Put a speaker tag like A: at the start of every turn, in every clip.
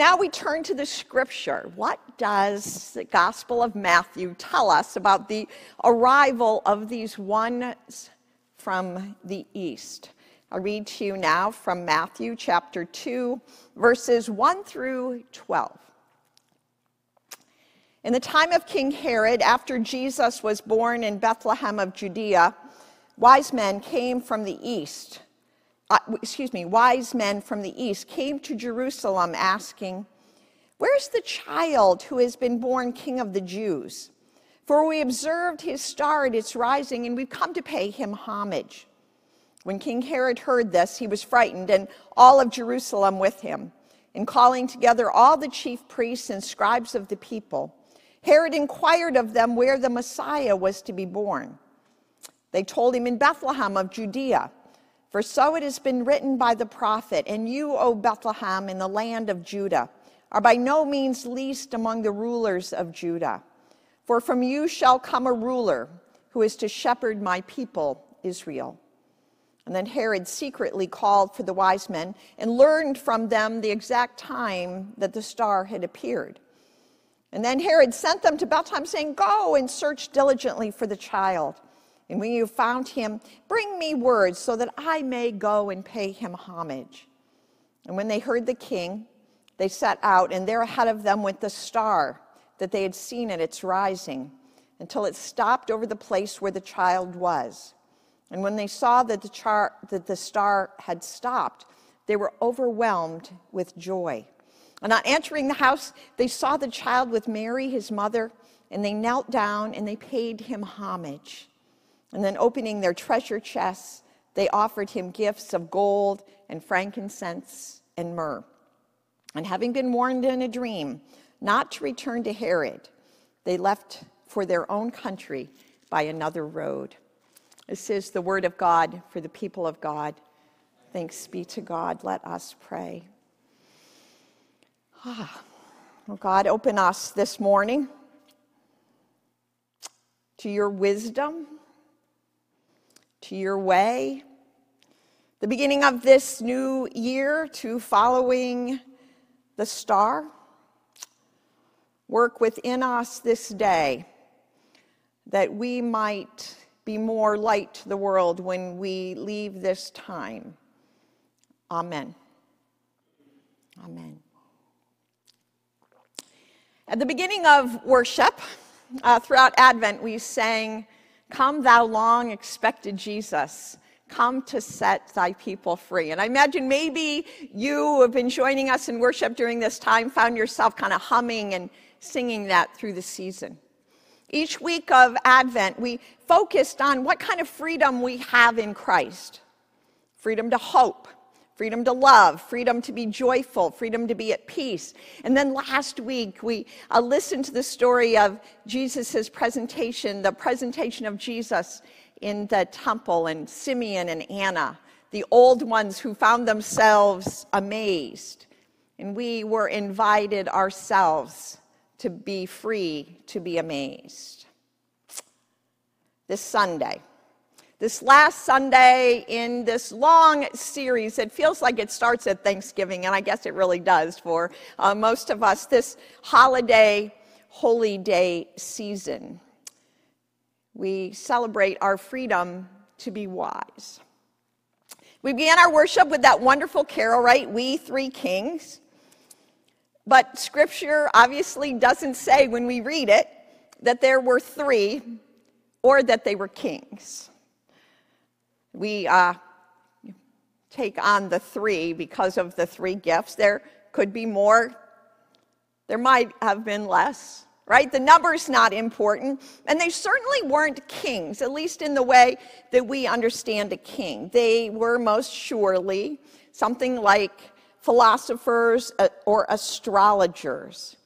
A: now we turn to the scripture. What does the Gospel of Matthew tell us about the arrival of these ones from the east? I'll read to you now from Matthew chapter 2, verses 1 through 12. In the time of King Herod, after Jesus was born in Bethlehem of Judea, wise men came from the east excuse me, wise men from the east came to Jerusalem asking, Where's the child who has been born king of the Jews? For we observed his star at its rising, and we've come to pay him homage. When King Herod heard this, he was frightened, and all of Jerusalem with him. And calling together all the chief priests and scribes of the people, Herod inquired of them where the Messiah was to be born. They told him in Bethlehem of Judea for so it has been written by the prophet, and you, O Bethlehem, in the land of Judah, are by no means least among the rulers of Judah. For from you shall come a ruler who is to shepherd my people, Israel. And then Herod secretly called for the wise men and learned from them the exact time that the star had appeared. And then Herod sent them to Bethlehem, saying, Go and search diligently for the child. And when you found him, bring me word so that I may go and pay him homage. And when they heard the king, they set out, and there ahead of them went the star that they had seen at its rising, until it stopped over the place where the child was. And when they saw that the, char- that the star had stopped, they were overwhelmed with joy. And on entering the house, they saw the child with Mary, his mother, and they knelt down and they paid him homage. And then, opening their treasure chests, they offered him gifts of gold and frankincense and myrrh. And having been warned in a dream not to return to Herod, they left for their own country by another road. This is the word of God for the people of God. Thanks be to God. Let us pray. Ah, oh God, open us this morning to your wisdom to your way. The beginning of this new year to following the star. Work within us this day that we might be more light to the world when we leave this time. Amen. Amen. At the beginning of worship, uh, throughout Advent, we sang. Come, thou long expected Jesus. Come to set thy people free. And I imagine maybe you have been joining us in worship during this time, found yourself kind of humming and singing that through the season. Each week of Advent, we focused on what kind of freedom we have in Christ freedom to hope, freedom to love, freedom to be joyful, freedom to be at peace. And then last week, we uh, listened to the story of Jesus' presentation, the presentation of Jesus in the temple, and Simeon and Anna, the old ones who found themselves amazed. And we were invited ourselves to be free to be amazed. This Sunday, this last Sunday in this long series. It feels like it starts at Thanksgiving, and I guess it really does for uh, most of us, this holiday, holy day season. We celebrate our freedom to be wise. We began our worship with that wonderful carol, right? We Three Kings. But scripture obviously doesn't say when we read it that there were three or that they were kings. We uh, take on the three because of the three gifts. There could be more, there might have been less, right? The number's not important. And they certainly weren't kings, at least in the way that we understand a king. They were most surely something like philosophers uh, or astrologers,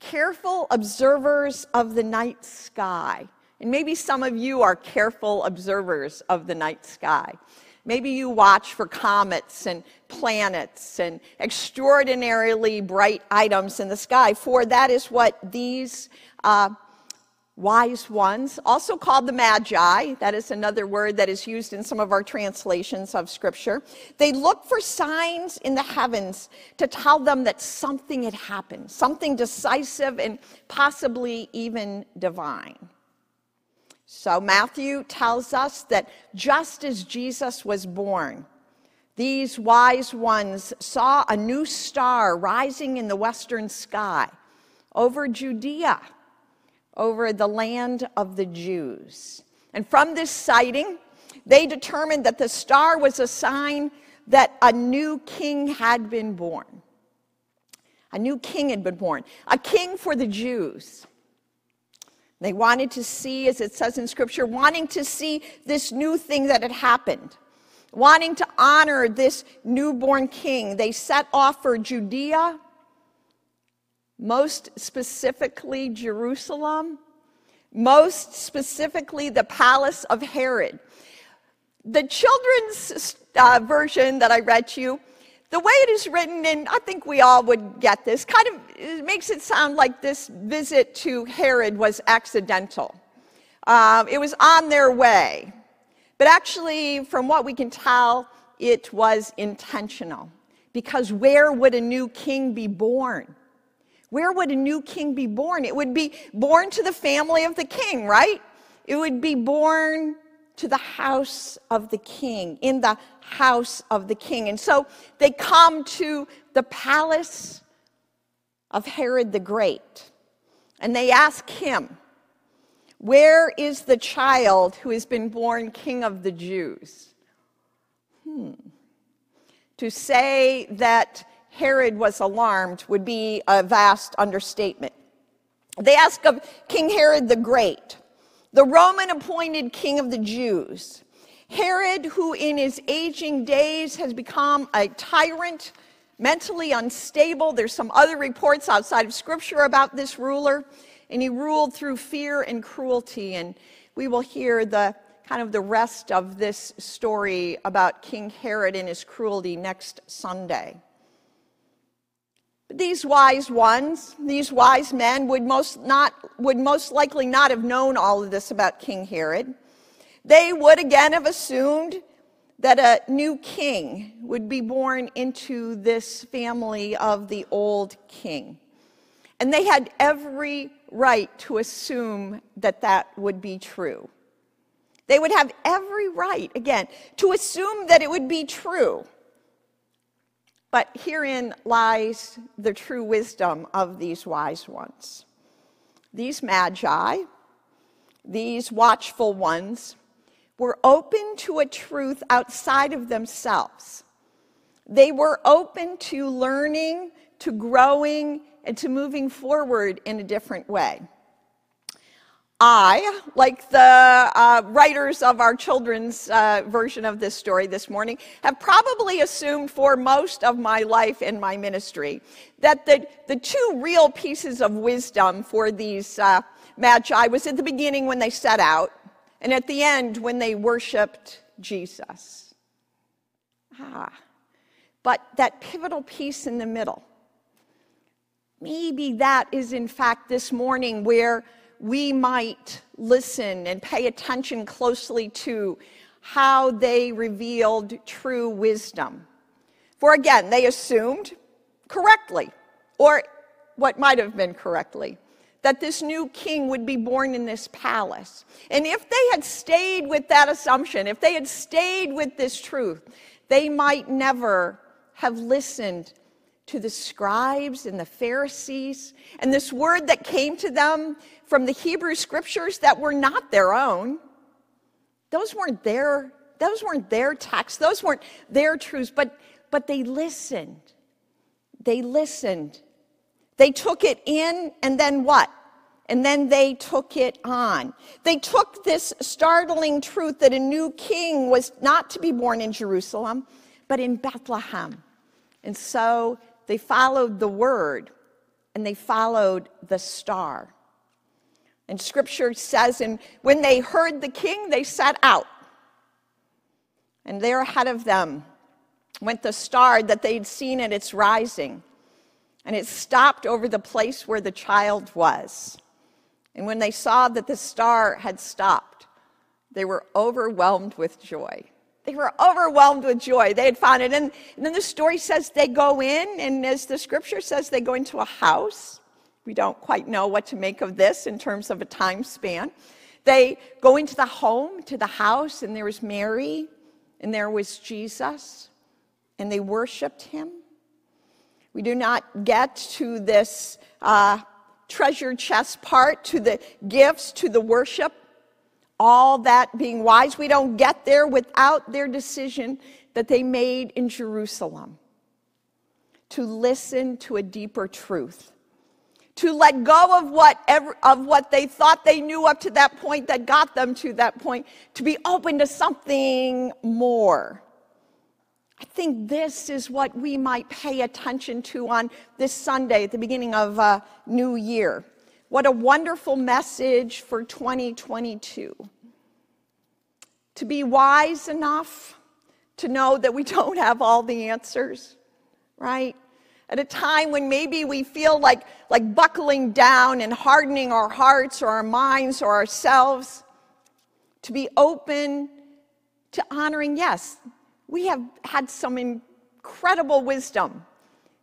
A: careful observers of the night sky. And maybe some of you are careful observers of the night sky. Maybe you watch for comets and planets and extraordinarily bright items in the sky, for that is what these uh, wise ones, also called the Magi, that is another word that is used in some of our translations of Scripture, they look for signs in the heavens to tell them that something had happened, something decisive and possibly even divine. So Matthew tells us that just as Jesus was born, these wise ones saw a new star rising in the western sky over Judea over the land of the Jews. And from this sighting, they determined that the star was a sign that a new king had been born. A new king had been born, a king for the Jews. They wanted to see, as it says in Scripture, wanting to see this new thing that had happened, wanting to honor this newborn king. They set off for Judea most specifically Jerusalem, most specifically the palace of Herod. The children's uh, version that I read to you, the way it is written, and I think we all would get this, kind of makes it sound like this visit to Herod was accidental. Um, it was on their way. But actually, from what we can tell, it was intentional. Because where would a new king be born? Where would a new king be born? It would be born to the family of the king, right? It would be born to the house of the king, in the house of the king. And so they come to the palace of Herod the Great, and they ask him, Where is the child who has been born king of the Jews? Hmm. To say that Herod was alarmed would be a vast understatement. They ask of King Herod the Great, the Roman appointed king of the Jews. Herod, who in his aging days has become a tyrant, mentally unstable. There's some other reports outside of scripture about this ruler, and he ruled through fear and cruelty. And we will hear the kind of the rest of this story about King Herod and his cruelty next Sunday. These wise ones, these wise men would most not would most likely not have known all of this about King Herod. They would again have assumed that a new king would be born into this family of the old king. And they had every right to assume that that would be true. They would have every right, again, to assume that it would be true. But herein lies the true wisdom of these wise ones. These magi, these watchful ones, were open to a truth outside of themselves. They were open to learning, to growing, and to moving forward in a different way. I, like the uh, writers of our children's uh, version of this story this morning, have probably assumed for most of my life in my ministry that the, the two real pieces of wisdom for these uh, magi was at the beginning when they set out, and at the end when they worshiped Jesus. Ah, but that pivotal piece in the middle, maybe that is in fact this morning where we might listen and pay attention closely to how they revealed true wisdom. For again, they assumed correctly, or what might have been correctly, that this new king would be born in this palace. And if they had stayed with that assumption, if they had stayed with this truth, they might never have listened to the scribes and the Pharisees and this word that came to them from the Hebrew scriptures that were not their own. Those weren't their, those weren't their texts, those weren't their truths, but, but they listened. They listened. They took it in, and then what? And then they took it on. They took this startling truth that a new king was not to be born in Jerusalem, but in Bethlehem. And so they followed the word and they followed the star. And scripture says, and when they heard the king, they set out. And there ahead of them went the star that they'd seen at its rising. And it stopped over the place where the child was. And when they saw that the star had stopped, they were overwhelmed with joy. They were overwhelmed with joy. They had found it. And, and then the story says they go in, and as the scripture says, they go into a house. We don't quite know what to make of this in terms of a time span. They go into the home, to the house, and there was Mary, and there was Jesus, and they worshiped him. We do not get to this uh, treasure chest part, to the gifts, to the worship, all that being wise. We don't get there without their decision that they made in Jerusalem to listen to a deeper truth to let go of what, of what they thought they knew up to that point that got them to that point, to be open to something more. I think this is what we might pay attention to on this Sunday at the beginning of a new year. What a wonderful message for 2022. To be wise enough to know that we don't have all the answers, right? at a time when maybe we feel like, like buckling down and hardening our hearts or our minds or ourselves, to be open to honoring, yes, we have had some incredible wisdom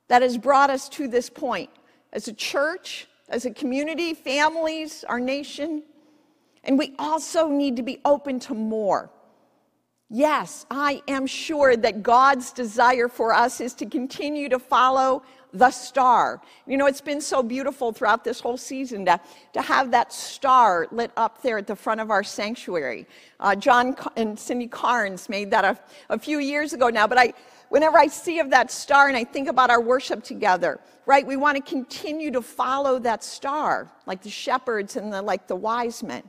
A: that has brought us to this point as a church, as a community, families, our nation. And we also need to be open to more. Yes, I am sure that God's desire for us is to continue to follow the star. You know, it's been so beautiful throughout this whole season to, to have that star lit up there at the front of our sanctuary. Uh, John and Cindy Carnes made that a, a few years ago now, but I, whenever I see of that star and I think about our worship together, right, we want to continue to follow that star, like the shepherds and the, like the wise men.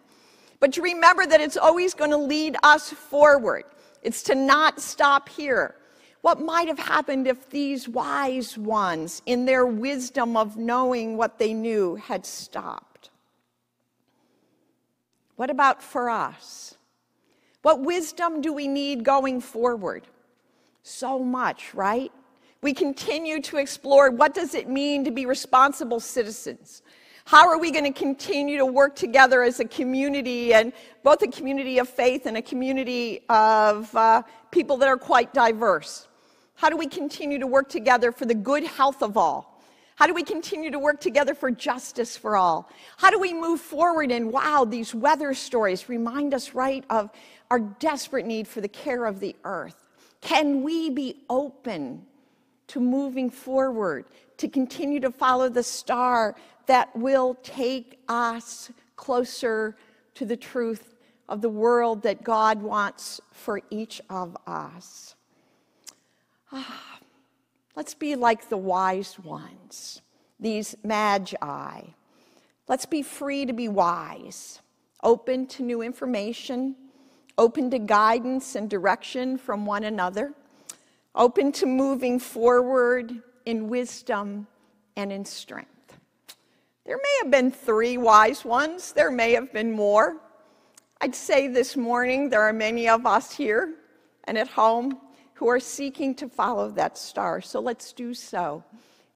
A: But to remember that it's always going to lead us forward. It's to not stop here. What might have happened if these wise ones, in their wisdom of knowing what they knew, had stopped? What about for us? What wisdom do we need going forward? So much, right? We continue to explore what does it mean to be responsible citizens? How are we going to continue to work together as a community, and both a community of faith and a community of uh, people that are quite diverse? How do we continue to work together for the good health of all? How do we continue to work together for justice for all? How do we move forward? And wow, these weather stories remind us, right, of our desperate need for the care of the earth. Can we be open to moving forward, to continue to follow the star that will take us closer to the truth of the world that God wants for each of us. Ah, let's be like the wise ones, these magi. Let's be free to be wise, open to new information, open to guidance and direction from one another, open to moving forward in wisdom and in strength. There may have been three wise ones, there may have been more. I'd say this morning there are many of us here and at home who are seeking to follow that star. So let's do so.